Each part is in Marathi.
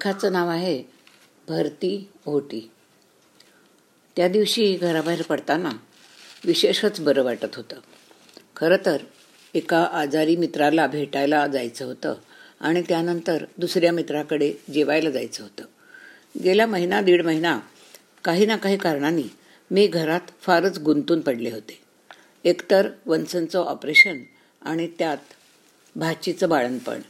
लेखाचं नाव आहे भरती ओटी. त्या दिवशी घराबाहेर पडताना विशेषच बरं वाटत होतं. खरं तर एका आजारी मित्राला भेटायला जायचं होतं आणि त्यानंतर दुसऱ्या मित्राकडे जेवायला जायचं होतं. गेला महिना दीड महिना काही ना काही कारणाने मी घरात फारच गुंतून पडले होते. एकतर वनसनचं ऑपरेशन आणि त्यात भाचीचं बाळणपण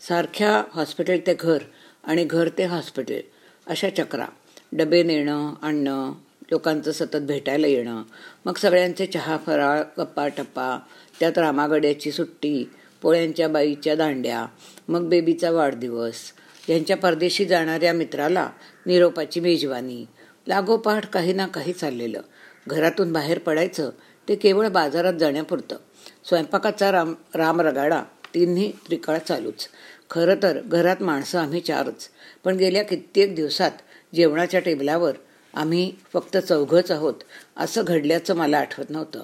सारख्या हॉस्पिटल ते घर आणि घर ते हॉस्पिटल अशा चक्रा. डबे नेणं आणणं लोकांचं सतत भेटायला येणं. मग सगळ्यांचे चहा फराळ गप्पा टप्पा त्यात रामागड्याची सुट्टी पोळ्यांच्या बाईच्या दांड्या मग बेबीचा वाढदिवस. यांच्या परदेशी जाणाऱ्या मित्राला निरोपाची मेजवानी. लागोपाठ काही ना काही चाललेलं. घरातून बाहेर पडायचं ते केवळ बाजारात जाण्यापुरतं. स्वयंपाकाचा राम राम रगाडा तिन्ही त्रिकाळ चालूच. खरं तर घरात माणसं आम्ही चारच. पण गेल्या कित्येक दिवसात जेवणाच्या टेबलावर आम्ही फक्त चौघच आहोत असं घडल्याचं मला आठवत नव्हतं.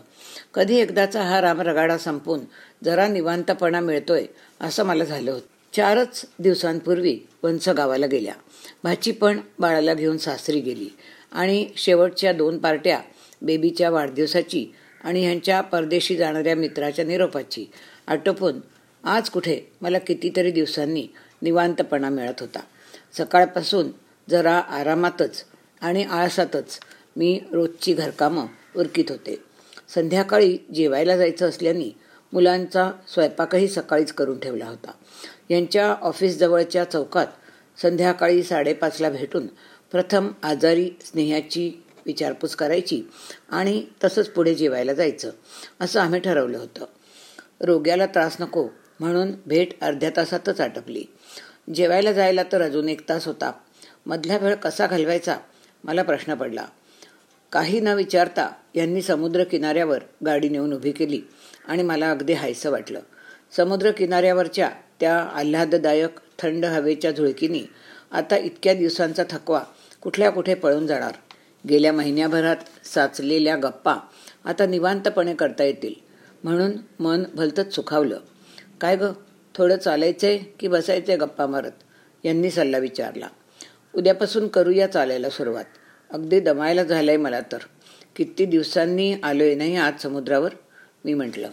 कधी एकदाचा हा रामरगाडा संपून जरा निवांतपणा मिळतोय असं मला झालं होतं. चारच दिवसांपूर्वी वंच गावाला गेल्या. भाची पण बाळाला घेऊन सासरी गेली. आणि शेवटच्या दोन पार्ट्या बेबीच्या वाढदिवसाची आणि ह्यांच्या परदेशी जाणाऱ्या मित्राच्या निरोपाची आटोपून आज कुठे? मला कितीतरी दिवसांनी निवांतपणा मिळत होता. सकाळपासून जरा आरामातच आणि आळसातच मी रोजची घरकामं उरकीत होते. संध्याकाळी जेवायला जायचं असल्याने मुलांचा स्वयंपाकही सकाळीच करून ठेवला होता. यांच्या ऑफिसजवळच्या चौकात संध्याकाळी साडेपाचला भेटून प्रथम आजारी स्नेहाची विचारपूस करायची आणि तसंच पुढे जेवायला जायचं असं आम्ही ठरवलं होतं. रोग्याला त्रास नको म्हणून भेट अर्ध्या तासातच आटपली. जेवायला जायला तर अजून एक तास होता. मधला वेळ कसा घालवायचा? मला प्रश्न पडला. काही न विचारता यांनी समुद्र किनाऱ्यावर गाडी नेऊन उभी केली आणि मला अगदी हायसं वाटलं. समुद्र किनाऱ्यावरच्या त्या आल्हाददायक थंड हवेच्या झुळकीनी आता इतक्या दिवसांचा थकवा कुठल्या कुठे पळून जाणार? गेल्या महिन्याभरात साचलेल्या गप्पा आता निवांतपणे करता येतील. म्हणून मन भलतंच सुखावलं. काय ग? थोडं चालायचंय की बसायचंय गप्पा मारत? यांनी सल्ला विचारला. उद्यापासून करूया चालायला सुरुवात. अगदी दमायला झालंय मला तर. किती दिवसांनी आलोय नाही आज समुद्रावर? मी म्हटलं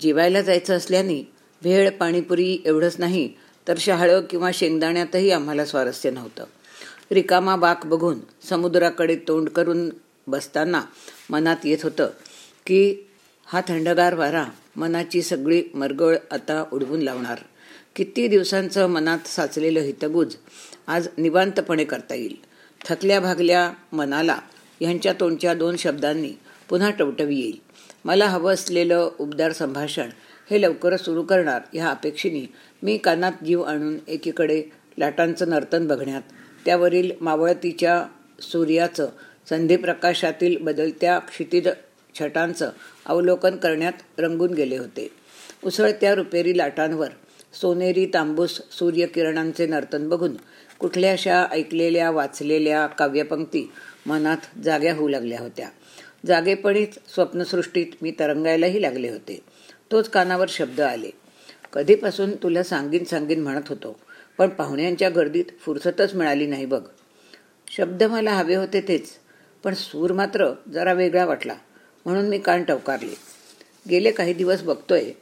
जेवायला जायचं असल्याने भेळ पाणीपुरी एवढंच नाही तर शहाळं किंवा शेंगदाण्यातही आम्हाला स्वारस्य नव्हतं. रिकामा बाक बघून समुद्राकडे तोंड करून बसताना मनात येत होतं की हा थंडगार वारा मनाची सगळी मरगळ आता उडवून लावणार. किती दिवसांचं मनात साचलेलं हितगुज आज निवांतपणे करता येईल. थकल्या भागल्या मनाला ह्यांच्या तोंडच्या दोन शब्दांनी पुन्हा टवटवी येईल. मला हवं असलेलं उबदार संभाषण हे लवकरच सुरू करणार ह्या अपेक्षेने मी कानात जीव आणून एकीकडे लाटांचं नर्तन बघण्यात त्यावरील मावळतीच्या सूर्याचं संधीप्रकाशातील बदलत्या क्षितिज छटांचं अवलोकन करण्यात रंगून गेले होते. उसळत्या रुपेरी लाटांवर सोनेरी तांबूस सूर्यकिरणांचे नर्तन बघून कुठल्याशा ऐकलेल्या वाचलेल्या काव्यपंक्ती मनात जाग्या होऊ लागल्या होत्या. जागेपणीच स्वप्नसृष्टीत मी तरंगायलाही लागले होते. तोच कानावर शब्द आले. कधीपासून तुला सांगीन सांगीन म्हणत होतो पण पाहुण्यांच्या गर्दीत फुरसतच मिळाली नाही बघ. शब्द मला हवे होते तेच पण सूर मात्र जरा वेगळा वाटला. म्हणून मी कान टवकारले. गेले काही दिवस बघतोय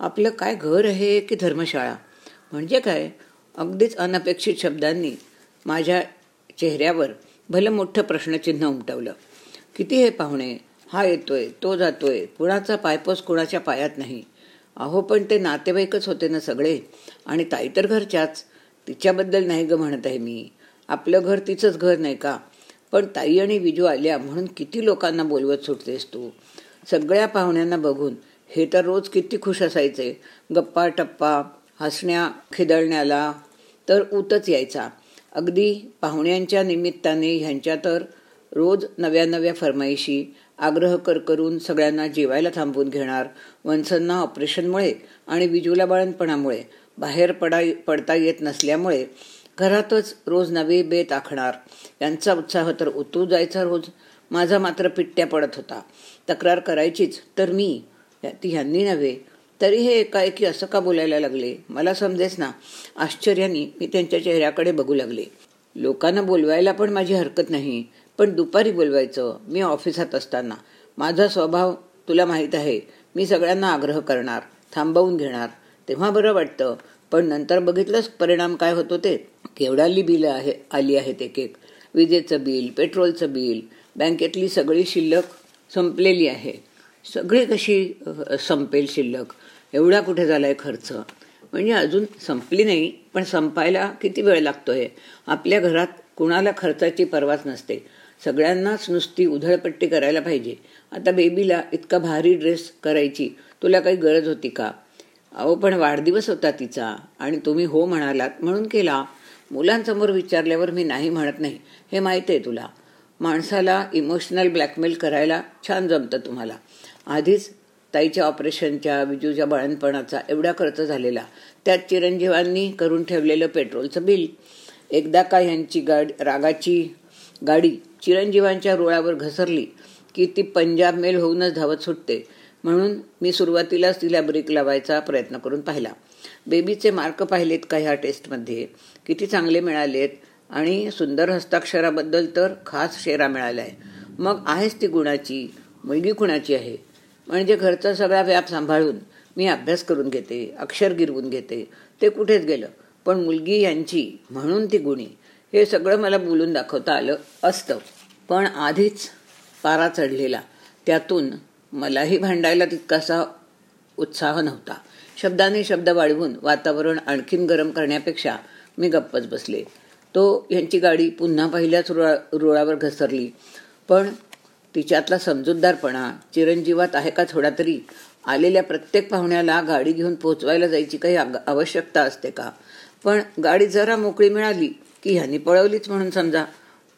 आपलं काय घर आहे की धर्मशाळा? म्हणजे काय? अगदीच अनपेक्षित शब्दांनी माझ्या चेहऱ्यावर भलं मोठं प्रश्नचिन्ह उमटवलं. किती हे पाहुणे? हा येतोय तो जातोय. कुणाचा पायपोस कुणाच्या पायात नाही. अहो पण ते नातेवाईकच होते ना सगळे. आणि ताई तर घरच्याच. तिच्याबद्दल नाही ग म्हणत आहे मी. आपलं घर तिचंच घर नाही का? पण ताई आणि विजू आल्या म्हणून किती लोकांना बोलवत सुटतेस तू? सगळ्या पाहुण्यांना बघून हे तर रोज किती खुश असायचे. गप्पा टप्पा हसण्या खिदळण्याला तर ऊतच यायचा. अगदी पाहुण्यांच्या निमित्ताने ह्यांच्या तर रोज नव्या नव्या फरमाईशी आग्रह कर करून सगळ्यांना जेवायला थांबवून घेणार वंसंना ऑपरेशनमुळे आणि विजूला बाळणपणामुळे बाहेर पडा पडता येत नसल्यामुळे घरातच रोज नवे बेत आखणार. यांचा उत्साह तर उतू जायचा रोज. माझा मात्र पिट्ट्या पडत होता. तक्रार करायचीच तर मी ती ह्यांनी नव्हे. तरी हे एकाएकी असं का बोलायला लागले? मला समजेच ना. आश्चर्याने मी त्यांच्या चेहऱ्याकडे बघू लागले. लोकांना बोलवायला पण माझी हरकत नाही. पण दुपारी बोलवायचं मी ऑफिसात असताना. माझा स्वभाव तुला माहीत आहे. मी सगळ्यांना आग्रह करणार थांबवून घेणार. तेव्हा बरं वाटतं. पण नंतर बघितलंच परिणाम काय होतो ते? केवढाली बिलं आहे आली आहेत एक एक विजेचं बिल पेट्रोलचं बिल बँकेतली सगळी शिल्लक संपलेली आहे. सगळी कशी संपेल शिल्लक? एवढा कुठे झाला आहे खर्च? म्हणजे अजून संपली नाही पण संपायला किती वेळ लागतो आहे आपल्या घरात कुणाला खर्चाची परवाच नसते. सगळ्यांनाच नुसती उधळपट्टी करायला पाहिजे. आता बेबीला इतका भारी ड्रेस करायची तुला काही गरज होती का? अहो पण वाढदिवस होता तिचा. आणि तुम्ही हो म्हणालात म्हणून केला. मुलांसमोर विचारल्यावर मी नाही म्हणत नाही. हे माहीत आहे तुला. माणसाला इमोशनल ब्लॅकमेल करायला छान जमतं तुम्हाला. आधीच ताईच्या ऑपरेशनच्या विजूच्या बाळणपणाचा एवढा खर्च झालेला. त्यात चिरंजीवांनी करून ठेवलेलं पेट्रोलचं बिल. एकदा का ह्यांची गाडी रागाची गाडी चिरंजीवांच्या रुळावर घसरली की ती पंजाब मेल होऊनच धावत सुटते. म्हणून मी सुरुवातीलाच तिला ब्रेक लावायचा प्रयत्न करून पाहिला. बेबीचे मार्क पाहिलेत का ह्या टेस्टमध्ये. किती चांगले मिळालेत आणि सुंदर हस्ताक्षराबद्दल तर खास शेरा मिळाला आहे मग आहेच ती गुणाची मुलगी कुणाची आहे? म्हणजे घरचा सगळा व्याप सांभाळून मी अभ्यास करून घेते अक्षर गिरवून घेते ते कुठेच गेलं. पण मुलगी यांची म्हणून ती गुणी. हे सगळं मला बोलून दाखवता आलं असतं. पण आधीच पारा चढलेला. त्यातून मलाही भांडायला तितकासा उत्साह नव्हता. शब्दाने शब्द वाढवून वातावरण आणखीन गरम करण्यापेक्षा मी गप्पच बसले. तो यांची गाडी पुन्हा पहिल्याच रुळा रुळावर घसरली. पण तिच्यातला समजूतदारपणा चिरंजीवात आहे का थोडा तरी? आलेल्या प्रत्येक पाहुण्याला गाडी घेऊन पोचवायला जायची काही आवश्यकता असते का? पण गाडी जरा मोकळी मिळाली की ह्यांनी पळवलीच म्हणून समजा.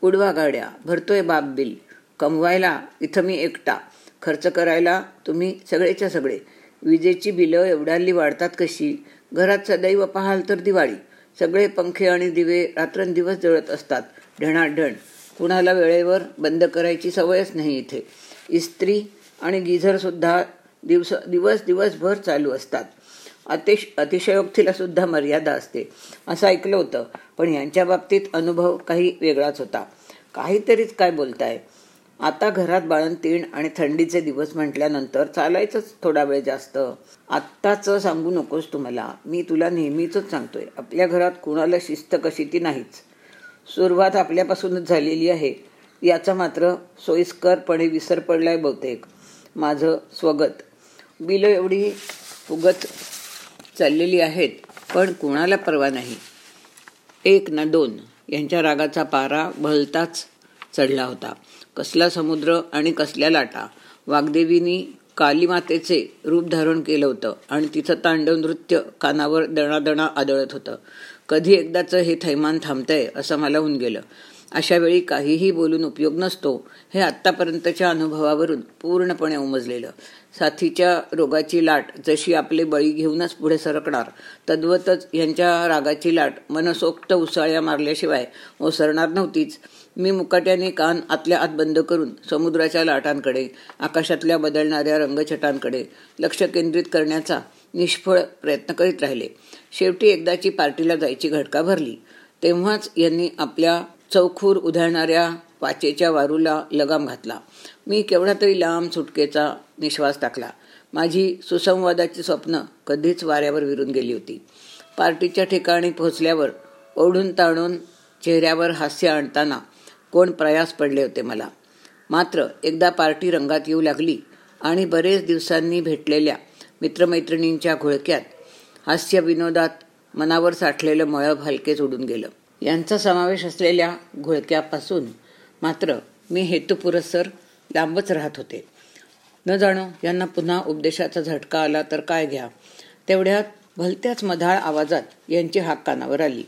उडवा गाड्या भरतोय बाप बिल. कमवायला इथं मी एकटा. खर्च करायला तुम्ही सगळेच्या सगळे. विजेची बिलं एवढ्याली वाढतात कशी? घरात सदैव पाहाल तर दिवाळी. सगळे पंखे आणि दिवे रात्रंदिवस जळत असतात. ढणाढण. कुणाला वेळेवर बंद करायची सवयच नाही इथे. इस्त्री आणि गिझरसुद्धा दिवस दिवस दिवसभर चालू असतात. अतिश अतिशयोक्तीला सुद्धा मर्यादा असते. असं ऐकलं होतं. पण यांच्या बाबतीत अनुभव काही वेगळाच होता. काहीतरीच काय बोलताय? आता घरात बाळंतीण आणि थंडीचे दिवस म्हटल्यानंतर चालायचंच थोडा वेळ जास्त. आत्ताच सांगू नकोस तुम्हाला. मी तुला नेहमीच सांगतोय. आपल्या घरात कुणाला शिस्त कशी ती नाहीच. सुरुवात आपल्यापासूनच झालेली आहे. याचा मात्र सोयीस्करपणे विसर पडलाय बहुतेक. माझं स्वगत. बिलं एवढी फुगत चाललेली आहेत पण कुणाला परवा नाही. एक ना दोन. यांच्या रागाचा पारा भलताच चढला होता. कसला समुद्र आणि कसल्या लाटा? वाग्देवीनी कालीमातेचे रूप धारण केलं होतं आणि तिचं तांडव नृत्य कानावर दणादणा आदळत होतं. कधी एकदाचं हे थैमान थांबतंय असं मला होऊन गेलं. अशा वेळी काहीही बोलून उपयोग नसतो हे आत्तापर्यंतच्या अनुभवावरून पूर्णपणे उमजलेलं. साथीच्या रोगाची लाट जशी आपले बळी घेऊनच पुढे सरकणार तद्वतच यांच्या रागाची लाट मनसोक्त उसाळ्या मारल्याशिवाय ओसरणार नव्हतीच. मी मुकाट्याने कान आतल्या आत बंद करून समुद्राच्या लाटांकडे आकाशातल्या बदलणाऱ्या रंगछटांकडे लक्ष केंद्रित करण्याचा निष्फळ प्रयत्न करीत राहिले. शेवटी एकदाची पार्टीला जायची घटका भरली. तेव्हाच यांनी आपल्या चौखूर उधळणाऱ्या पाचेच्या वारूला लगाम घातला. मी केवढा तरी लांब सुटकेचा निश्वास टाकला. माझी सुसंवादाची स्वप्न कधीच वाऱ्यावर विरून गेली होती. पार्टीच्या ठिकाणी पोहोचल्यावर ओढून ताणून चेहऱ्यावर हास्य आणताना कोण प्रयास पडले होते मला. मात्र एकदा पार्टी रंगात येऊ लागली आणि बरेच दिवसांनी भेटलेल्या मित्रमैत्रिणींच्या घोळक्यात हास्य विनोदात मनावर साठलेलं मळब हलकेच उडून गेलं. यांचा समावेश असलेल्या घोळक्यापासून मात्र मी हेतुपुरस्सर लांबच राहत होते. न जाणो यांना पुन्हा उपदेशाचा झटका आला तर काय घ्या. तेवढ्यात भलत्याच मधाळ आवाजात यांची हाक कानावर आली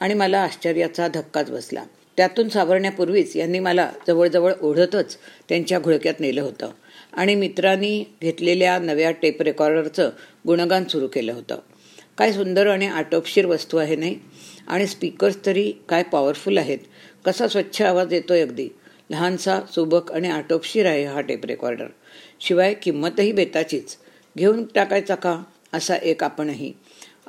आणि मला आश्चर्याचा धक्काच बसला. त्यातून सावरण्यापूर्वीच यांनी मला जवळजवळ ओढतच त्यांच्या घोळक्यात नेलं होतं. आणि मित्रांनी घेतलेल्या नव्या टेप रेकॉर्डरचं गुणगान सुरू केलं होतं. काय सुंदर आणि आटोपशीर वस्तू आहे नाही? आणि स्पीकर्स तरी काय पॉवरफुल आहेत? कसा स्वच्छ आवाज येतोय अगदी? लहानसा सुबक आणि आटोपशीर आहे हा टेप रेकॉर्डर. शिवाय किंमतही बेताचीच. घेऊन टाकायचा का? असा एक आपणही.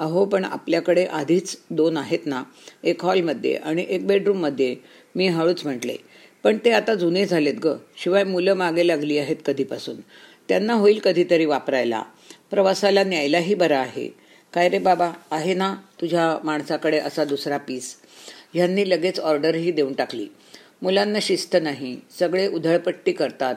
अहो पण आपल्याकडे आधीच दोन आहेत ना. एक हॉलमध्ये आणि एक बेडरूममध्ये. मी हळूच म्हटले पण ते आता जुने झालेत ग. शिवाय मुलं मागे लागली आहेत कधीपासून. त्यांना होईल कधीतरी वापरायला. प्रवासाला न्यायलाही बरा आहे. काय रे बाबा? आहे ना तुझ्या माणसाकडे असा दुसरा पीस. ह्यांनी लगेच ऑर्डरही देऊन टाकली. मुलांना शिस्त नाही. सगळे उधळपट्टी करतात.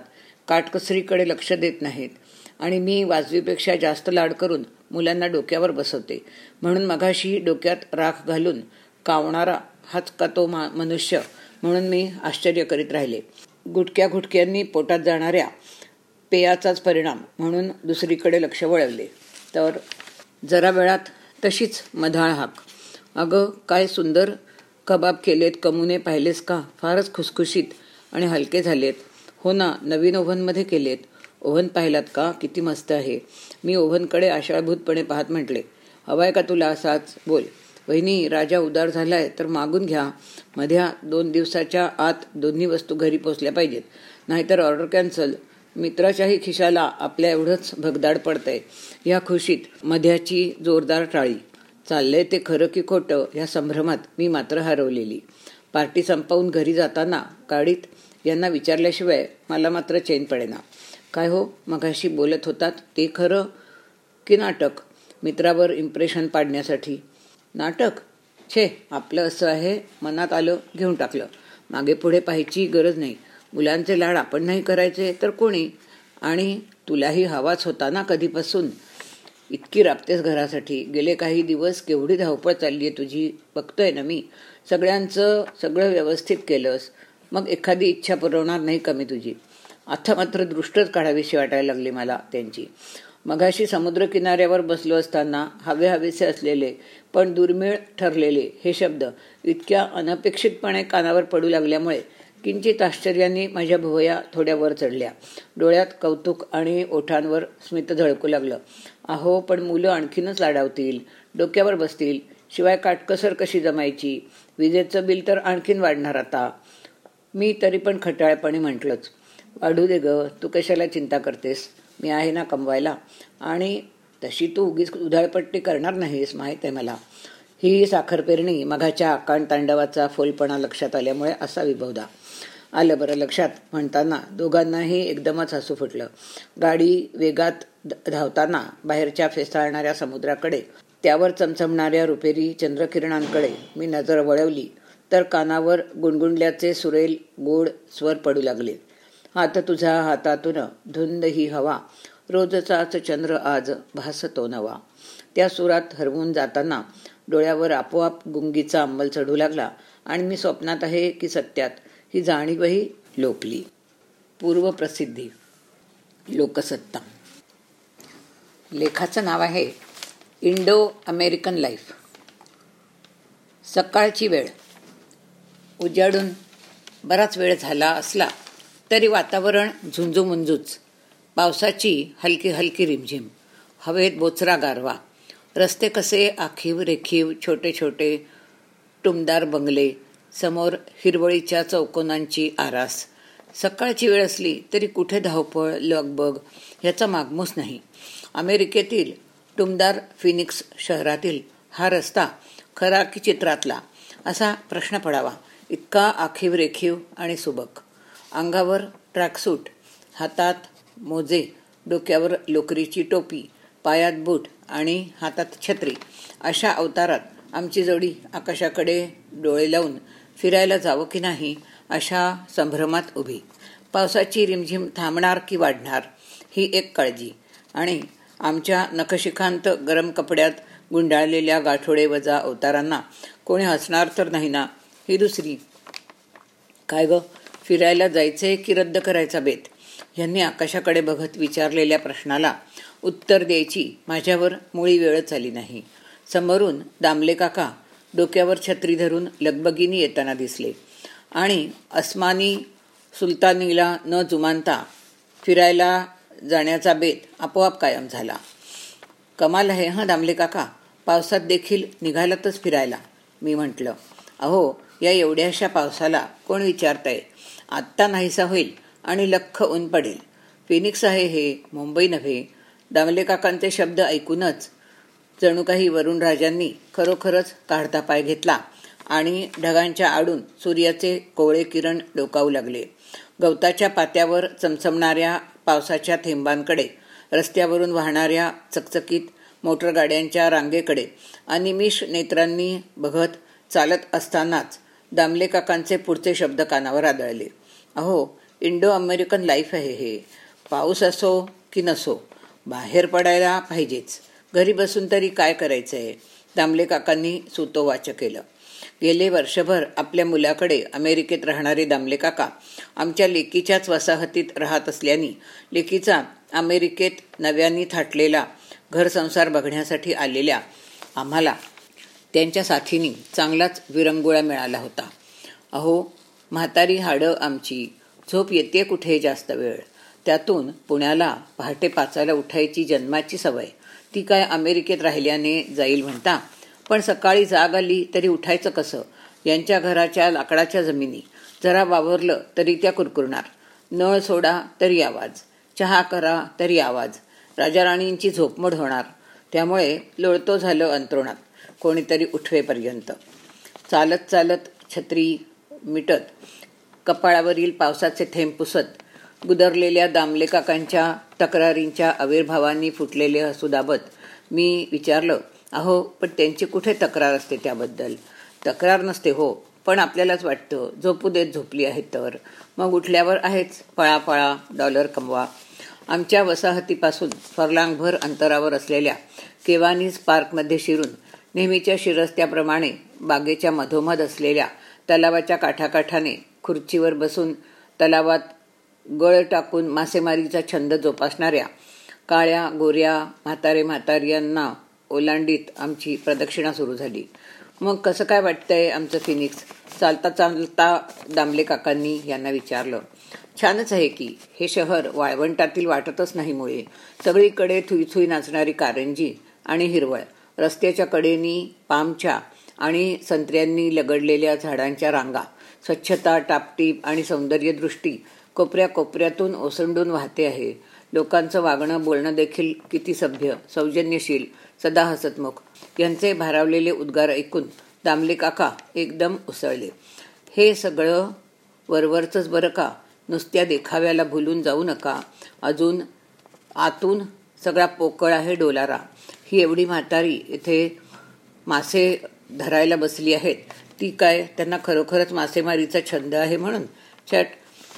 काटकसरीकडे लक्ष देत नाहीत. आणि मी वाजवीपेक्षा जास्त लाड करून मुलांना डोक्यावर बसवते. म्हणून मघाशी डोक्यात राख घालून कावणारा हाच का तो मनुष्य म्हणून मी आश्चर्य करीत राहिले. गुटक्या घुटक्यांनी पोटात जाणाऱ्या पेयाचाच परिणाम म्हणून दुसरीकडे लक्ष वळवले. तर जरा वेळात तशीच मधाळ हाक. अगं काय सुंदर कबाब केलेत कमुने पाहिलेस का? फारच खुसखुशीत आणि हलके झालेत. हो ना नवीन ओव्हनमध्ये केलेत. ओव्हन पाहिलात का? किती मस्त आहे. मी ओव्हनकडे आशाळभूतपणे पाहत म्हटले हवाय का तुला असाच बोल. वहिनी राजा उदार झालाय तर मागून घ्या. मध्या दोन दिवसाच्या आत दोन्ही वस्तू घरी पोचल्या पाहिजेत. नाहीतर ऑर्डर कॅन्सल मित्राच्याही खिशाला आपल्या एवढंच भगदाड पडतंय. या खुशीत मध्याची जोरदार टाळी. चाललंय ते खरं की खोटं ह्या संभ्रमात मी मात्र हरवलेली. पार्टी संपवून घरी जाताना काडीत यांना विचारल्याशिवाय मला मात्र चैन पडेना. काय हो? मगाशी बोलत होतात ते खरं? की नाटक? मित्रावर इम्प्रेशन पाडण्यासाठी. नाटक? छे आपलं असं आहे मनात आलं घेऊन टाकलं. मागे पुढे पाहायची गरज नाही. मुलांचे लाड आपण नाही करायचे तर कोणी? आणि तुलाही हवाच होता ना कधीपासून? इतकी राबतेस घरासाठी. गेले काही दिवस केवढी धावपळ चालली आहे तुझी? बघतोय ना मी. सगळ्यांचं सगळं व्यवस्थित केलंस. मग एखादी इच्छा पुरवणार नाही कमी तुझी. आता मात्र दृष्टच काढावीशी वाटायला लागली मला त्यांची. मगाशी समुद्रकिनाऱ्यावर बसलो असताना हवे हवेसे असलेले पण दुर्मिळ ठरलेले हे शब्द इतक्या अनपेक्षितपणे कानावर पडू लागल्यामुळे किंचित आश्चर्याने माझ्या भुवया थोड्या वर चढल्या. डोळ्यात कौतुक आणि ओठांवर स्मित झळकू लागलं. अहो पण मुलं आणखीनच लाडावतील डोक्यावर बसतील शिवाय काटकसर कशी जमायची? विजेचं बिल तर आणखीन वाढणार आता. मी तरी पण खटाळपणे म्हटलंच. वाढू दे ग तू कशाला चिंता करतेस? मी आहे ना कमवायला. आणि तशी तू उगीच उधाळपट्टी करणार नाहीस माहीत आहे मला. ही साखर पेरणी मघाच्या आकांड तांडवाचा फोलपणा लक्षात आल्यामुळे असा विभवदा आलं बरं लक्षात म्हणताना दोघांनाही एकदमच हसू फुटलं. गाडी वेगात धावताना बाहेरच्या फेसाळणाऱ्या समुद्राकडे त्यावर चमचमणाऱ्या रुपेरी चंद्रकिरणांकडे मी नजर वळवली तर कानावर गुणगुणल्याचे सुरेल गोड स्वर पडू लागले. हात तुझा हातातून धुंद ही हवा. रोजचाच चंद्र आज भासतो नवा. त्या सुरात हरवून जाताना डोळ्यावर आपोआप गुंगीचा अंमल चढू लागला आणि मी स्वप्नात आहे की सत्यात ही जाणीवही लोपली. पूर्वप्रसिद्धी लोकसत्ता लेखाचं नाव आहे इंडो अमेरिकन लाईफ. सकाळची वेळ. उजाडून बराच वेळ झाला असला तरी वातावरण झुंजूमुंजूच पावसाची हलकी हलकी रिमझिम. हवेत बोचरा गारवा. रस्ते कसे आखीव रेखीव छोटे छोटे टुमदार बंगले. समोर हिरवळीच्या चौकोनांची आरास. सकाळची वेळ असली तरी कुठे धावपळ लगबग ह्याचा मागमूस नाही. अमेरिकेतील टुमदार फिनिक्स शहरातील हा रस्ता खरा की चित्रातला असा प्रश्न पडावा. इतका आखीव रेखीव आणि सुबक. अंगावर ट्रॅकसूट हातात मोजे डोक्यावर लोकरीची टोपी पायात बूट आणि हातात छत्री अशा अवतारात आमची जोडी आकाशाकडे डोळे लावून फिरायला जावं की नाही अशा संभ्रमात उभी. पावसाची रिमझिम थांबणार की वाढणार ही एक काळजी. आणि आमच्या नखशिखांत गरम कपड्यात गुंडाळलेल्या गाठोडे वजा अवतारांना कोणी हसणार तर नाही ना ही दुसरी. काय गं? फिरायला जायचे की रद्द करायचा बेत? यांनी आकाशाकडे बघत विचारलेल्या प्रश्नाला उत्तर द्यायची माझ्यावर मुळी वेळच आली नाही. समोरून दामले काका डोक्यावर छत्री धरून लगबगीनी येताना दिसले. आणि अस्मानी सुलतानीला न जुमानता फिरायला जाण्याचा बेत आपोआप कायम झाला. कमाल आहे हां दामले काका? पावसात देखील निघालातच फिरायला मी म्हटलं. अहो या एवढ्याशा पावसाला कोण विचारतंय? आत्ता नाहीसा होईल आणि लख्ख ऊन पडेल. फिनिक्स आहे हे मुंबई नव्हे. दामले काकांचे शब्द ऐकूनच जणू काही वरुण राजांनी खरोखरच काढता पाय घेतला आणि ढगांच्या आडून सूर्याचे कोवळे किरण डोकावू लागले. गवताच्या पात्यावर चमचमणाऱ्या पावसाच्या थेंबांकडे रस्त्यावरून वाहणाऱ्या चकचकीत मोटरगाड्यांच्या रांगेकडे अनिमिष नेत्रांनी बघत चालत असतानाच दामले काकांचे पुढचे शब्द कानावर आदळले. अहो इंडो अमेरिकन लाईफ आहे हे. पाऊस असो की नसो बाहेर पडायला पाहिजेच. घरी बसून तरी काय करायचं आहे दामले काकांनी सुतोवाच केलं. गेले वर्षभर आपल्या मुलाकडे अमेरिकेत राहणारे दामले काका आमच्या लेकीच्याच वसाहतीत राहत असल्याने लेकीचा अमेरिकेत नव्याने थाटलेला घरसंसार बघण्यासाठी आलेल्या आम्हाला त्यांच्या साथीने चांगलाच विरंगुळा मिळाला होता. अहो म्हातारी हाडं आमची. झोप येते कुठे जास्त वेळ? त्यातून पुण्याला पहाटे पाचायला उठायची जन्माची सवय. ती काय अमेरिकेत राहिल्याने जाईल म्हणता. पण सकाळी जाग आली तरी उठायचं कसं? यांच्या घराच्या लाकडाच्या जमिनी. जरा वावरलं तरी त्या कुरकुरणार. नळ सोडा तरी आवाज. चहा करा तरी आवाज. राजाराणींची झोपमोड होणार. त्यामुळे लोळतो झालं अंतरुणात कोणीतरी उठवेपर्यंत. चालत चालत छत्री मिटत कपाळावरील पावसाचे थेंब पुसत गुदरलेल्या दामले काकांच्या तक्रारींच्या आविर्भावांनी फुटलेले हसुदाबत मी विचारलं अहो पण त्यांची कुठे तक्रार असते त्याबद्दल? तक्रार नसते हो पण आपल्यालाच वाटतं झोपू देत झोपली आहेत तर. मग उठल्यावर आहेच पळापळा डॉलर कमवा. आमच्या वसाहतीपासून फरलांगभर अंतरावर असलेल्या केवानीज पार्कमध्ये शिरून नेहमीच्या शिरस्त्याप्रमाणे बागेच्या मधोमध असलेल्या तलावाच्या काठाकाठाने खुर्चीवर बसून तलावात गळ टाकून मासेमारीचा छंद जोपासणाऱ्या काळ्या गोऱ्या म्हातारे म्हाताऱ्यांना ओलांडीत आमची प्रदक्षिणा सुरू झाली. मग कसं काय वाटतंय आमचं फिनिक्स? चालता चालता दामले काकांनी यांना विचारलं. छानच आहे की हे शहर वाळवंटातील वाटतच नाही मुळे. सगळीकडे थुईथुई नाचणारी कारंजी आणि हिरवळ. रस्त्याच्या कडेनी पामच्या आणि संत्र्यांनी लगडलेल्या झाडांच्या रांगा. स्वच्छता टापटीप आणि सौंदर्यदृष्टी कोपऱ्या कोपऱ्यातून ओसंडून वाहते आहे. लोकांचं वागणं बोलणं देखील किती सभ्य सौजन्यशील सदा हसतमुख. यांचे भारावलेले उद्गार ऐकून दामले काका एकदम उसळले. हे सगळं वरवरचंच बरं का? नुसत्या देखाव्याला भुलून जाऊ नका. अजून आतून सगळा पोकळ आहे डोलारा. ही एवढी म्हातारी इथे मासे धरायला बसली आहेत. ती काय त्यांना खरोखरच मासेमारीचा छंद आहे म्हणून? छट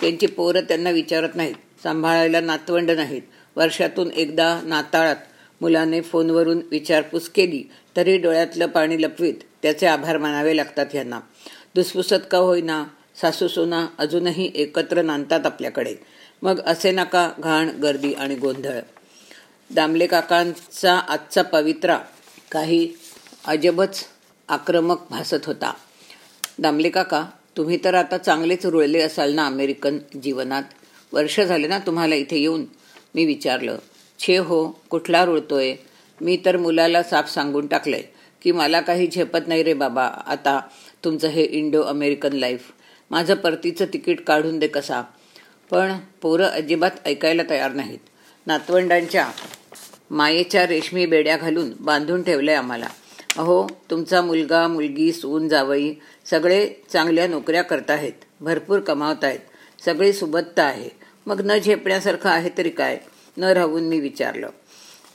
त्यांची पोरं त्यांना विचारत नाहीत. सांभाळायला नातवंड नाहीत. वर्षातून एकदा नाताळात मुलाने फोनवरून विचारपूस केली तरी डोळ्यातलं पाणी लपवीत त्याचे आभार मानावे लागतात यांना. दुसपुसत का होईना सासू सुना अजूनही एकत्र नांदतात आपल्याकडे. मग असे नका घाण गर्दी आणि गोंधळ. दामले काकांचा आजचा पवित्रा काही अजबच आक्रमक भासत होता. दामले काका तुम्ही तर आता चांगलेच रुळले असाल ना अमेरिकन जीवनात? वर्ष झाले ना तुम्हाला इथे येऊन. मी विचारलं छे हो कुठला रुळतोय? मी तर मुलाला साफ सांगून टाकलंय की मला काही झेपत नाही रे बाबा आता तुमचं हे इंडो अमेरिकन लाईफ. माझं परतीचं तिकीट काढून दे कसा. पण पोरं अजिबात ऐकायला तयार नाहीत. नातवंडांच्या मायेच्या रेशमी बेड्या घालून बांधून ठेवलंय आम्हाला. अहो तुमचा मुलगा मुलगी सून जावई सगळे चांगल्या नोकऱ्या करताहेत भरपूर कमावत आहेत. सगळी सुबत्ता आहे. मग न झेपण्यासारखं आहे तरी काय? न राहून मी विचारलं.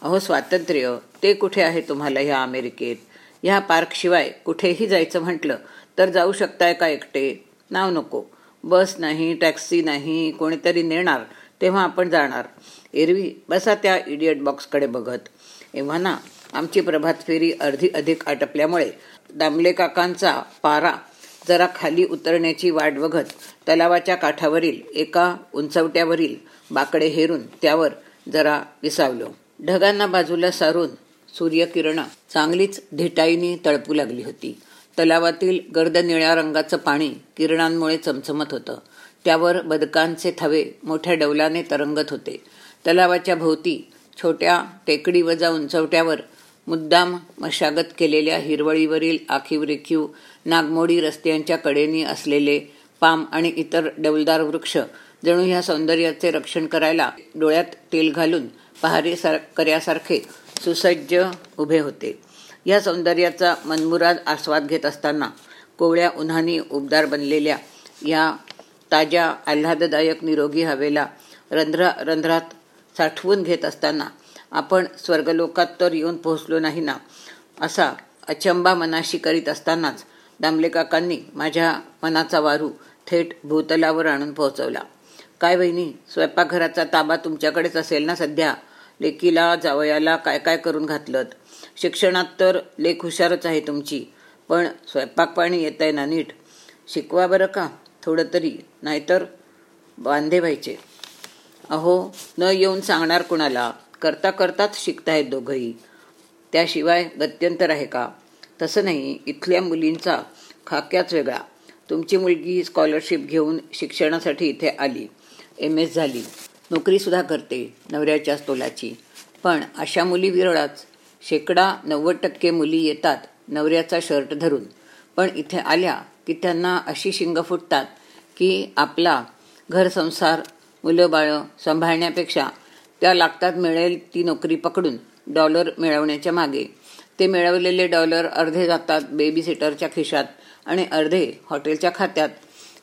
अहो स्वातंत्र्य ते कुठे आहे तुम्हाला ह्या अमेरिकेत? ह्या पार्कशिवाय कुठेही जायचं म्हटलं तर जाऊ शकताय का एकटे? नाव नको. बस नाही टॅक्सी नाही कोणीतरी नेणार तेव्हा आपण जाणार. एरवी बसा त्या इडियट बॉक्सकडे बघत. एव्हा ना आमची प्रभात फेरी अर्धी अधिक आटपल्यामुळे दामले काकांचा पारा जरा खाली उतरण्याची वाट बघत तलावाच्या काठावरील एका उंचवट्यावरील बाकडे हेरून त्यावर जरा विसावलो. ढगांना बाजूला सारून सूर्यकिरणं चांगलीच धिटाईने तळपू लागली होती. तलावातील गर्द निळ्या रंगाचं पाणी किरणांमुळे चमचमत होतं. त्यावर बदकांचे थवे मोठ्या डौलाने तरंगत होते. तलावाच्या भोवती छोट्या टेकडी वजा उंचवट्यावर मुद्दाम मशागत केलेल्या हिरवळीवरील आखीव रेखीव नागमोडी रस्त्यांच्या कडेनी असलेले पाम आणि इतर डौलदार वृक्ष जणू ह्या सौंदर्याचे रक्षण करायला डोळ्यात तेल घालून पहारे सार कर्यासारखे सुसज्ज उभे होते. या सौंदर्याचा मनमुराद आस्वाद घेत असताना कोवळ्या उन्हानी उबदार बनलेल्या या ताज्या आल्हाददायक निरोगी हवेला रंध्रा रंध्रात साठवून घेत असताना आपण स्वर्गलोकात तर येऊन पोहोचलो नाही ना? असा अचंबा मनाशी करीत असतानाच दामलेकाकांनी माझ्या मनाचा वारू थेट भूतलावर आणून पोहोचवला. काय वहिनी स्वयंपाकघराचा ताबा तुमच्याकडेच असेल ना सध्या? लेकीला जावयाला काय काय करून घातलं शिक्षणात तर लेख हुशारच आहे तुमची पण स्वयंपाक पाणी येत आहे ना नीट? शिकवा बरं का थोडं तरी नाहीतर बांधे व्हायचे. अहो न येऊन सांगणार कुणाला? करता करताच शिकतायत दोघंही. त्याशिवाय गत्यंतर आहे का? तसं नाही इथल्या मुलींचा खाक्याच वेगळा. तुमची मुलगी स्कॉलरशिप घेऊन शिक्षणासाठी इथे आली. एम एस झाली नोकरीसुद्धा करते नवऱ्याच्याच तोलाची पण अशा मुली विरळाच. शेकडा नव्वद टक्के मुली येतात नवऱ्याचा शर्ट धरून. पण इथे आल्या की त्यांना अशी शिंग फुटतात की आपला घरसंसार मुलं बाळं सांभाळण्यापेक्षा त्या लागतात मिळेल ती नोकरी पकडून डॉलर मिळवण्याच्या मागे. ते मिळवलेले डॉलर अर्धे जातात बेबी सिटरच्या खिशात आणि अर्धे हॉटेलच्या खात्यात.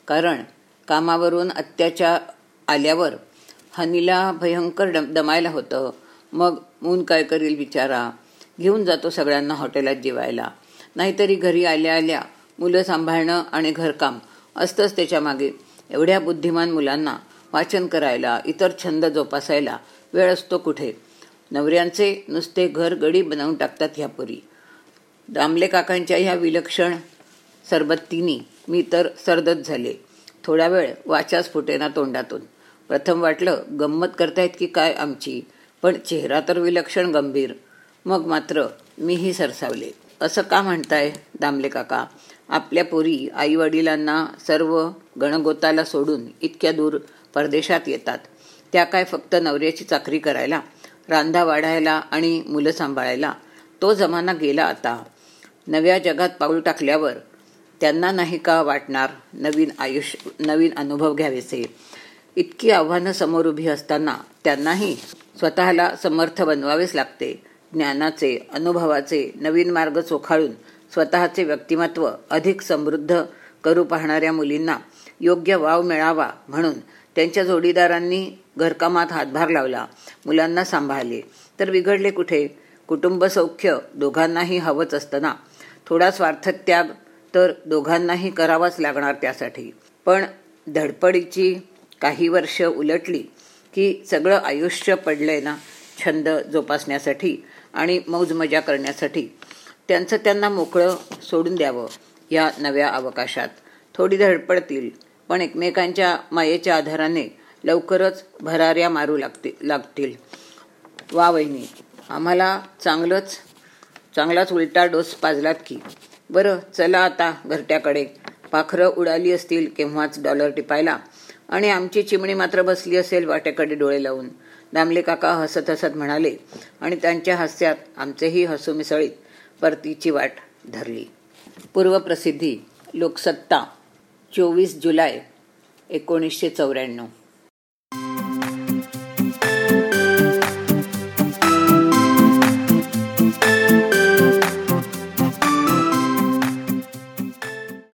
कारण कामावरून अत्याच्या आल्यावर हनीला भयंकर दमायला होतं. मग मून काय करील बिचारा? घेऊन जातो सगळ्यांना हॉटेलात जेवायला. नाहीतरी घरी आल्या आल्या मुलं सांभाळणं आणि घरकाम असतंच त्याच्यामागे. एवढ्या बुद्धिमान मुलांना वाचन करायला इतर छंद जोपासायला वेळ असतो कुठे? नवऱ्यांचे नुसते घर गडी बनवून टाकतात ह्या पुरी दामले काकांच्या ह्या विलक्षण सरबत्तीनी मी तर सरदत झाले. थोडा वेळ वाचाच फुटेना तोंडातून. प्रथम वाटलं गंमत करतायत की काय आमची? पण चेहरा तर विलक्षण गंभीर. मग मात्र मीही सरसावले. असं का म्हणताय दामले काका? आपल्या पोरी आईवडिलांना सर्व गणगोताला सोडून इतक्या दूर परदेशात येतात. त्या काय फक्त नवऱ्याची चाकरी करायला रांधा वाढायला आणि मुलं सांभाळायला. तो जमाना गेला आता. नव्या जगात पाऊल टाकल्यावर त्यांना नाही का वाटणार नवीन आयुष्य नवीन अनुभव घ्यावेसे? इतकी आव्हानं समोर उभी असताना त्यांनाही स्वतःला समर्थ बनवावेच लागते. ज्ञानाचे अनुभवाचे नवीन मार्ग चोखाळून स्वतःचे व्यक्तिमत्व अधिक समृद्ध करू पाहणाऱ्या मुलींना योग्य वाव मिळावा म्हणून त्यांच्या जोडीदारांनी घरकामात हातभार लावला मुलांना सांभाळले. तर बिघडले कुठे? कुटुंब सौख्य दोघांनाही हवंच असतं ना थोडा स्वार्थत्याग तर दोघांनाही करावाच लागणार त्यासाठी. पण धडपडीची काही वर्ष उलटली की सगळं आयुष्य पडलंय ना छंद जोपासण्यासाठी आणि मौज मजा करण्यासाठी. त्यांचं त्यांना मोकळं सोडून द्यावं या नव्या अवकाशात. थोडी धडपडतील. पण एकमेकांच्या मायेच्या आधाराने लवकरच भराऱ्या मारू लागते लागतील. वा वहिनी आम्हाला चांगलंच चांगलाच उलटा डोस पाजलात की. बरं चला आता घरट्याकडे. पाखरं उडाली असतील केव्हाच डॉलर टिपायला. आणि आमची चिमणी मात्र बसली असेल वाटेकडे डोळे लावून. दामले काका हसत हसत म्हणाले आणि त्यांच्या हास्यात आमचेही हसू मिसळीत. परतीची वाट धरली. पूर्वप्रसिद्धी लोकसत्ता. चोवीस जुलै एकोणीसशे चौऱ्याण्णव.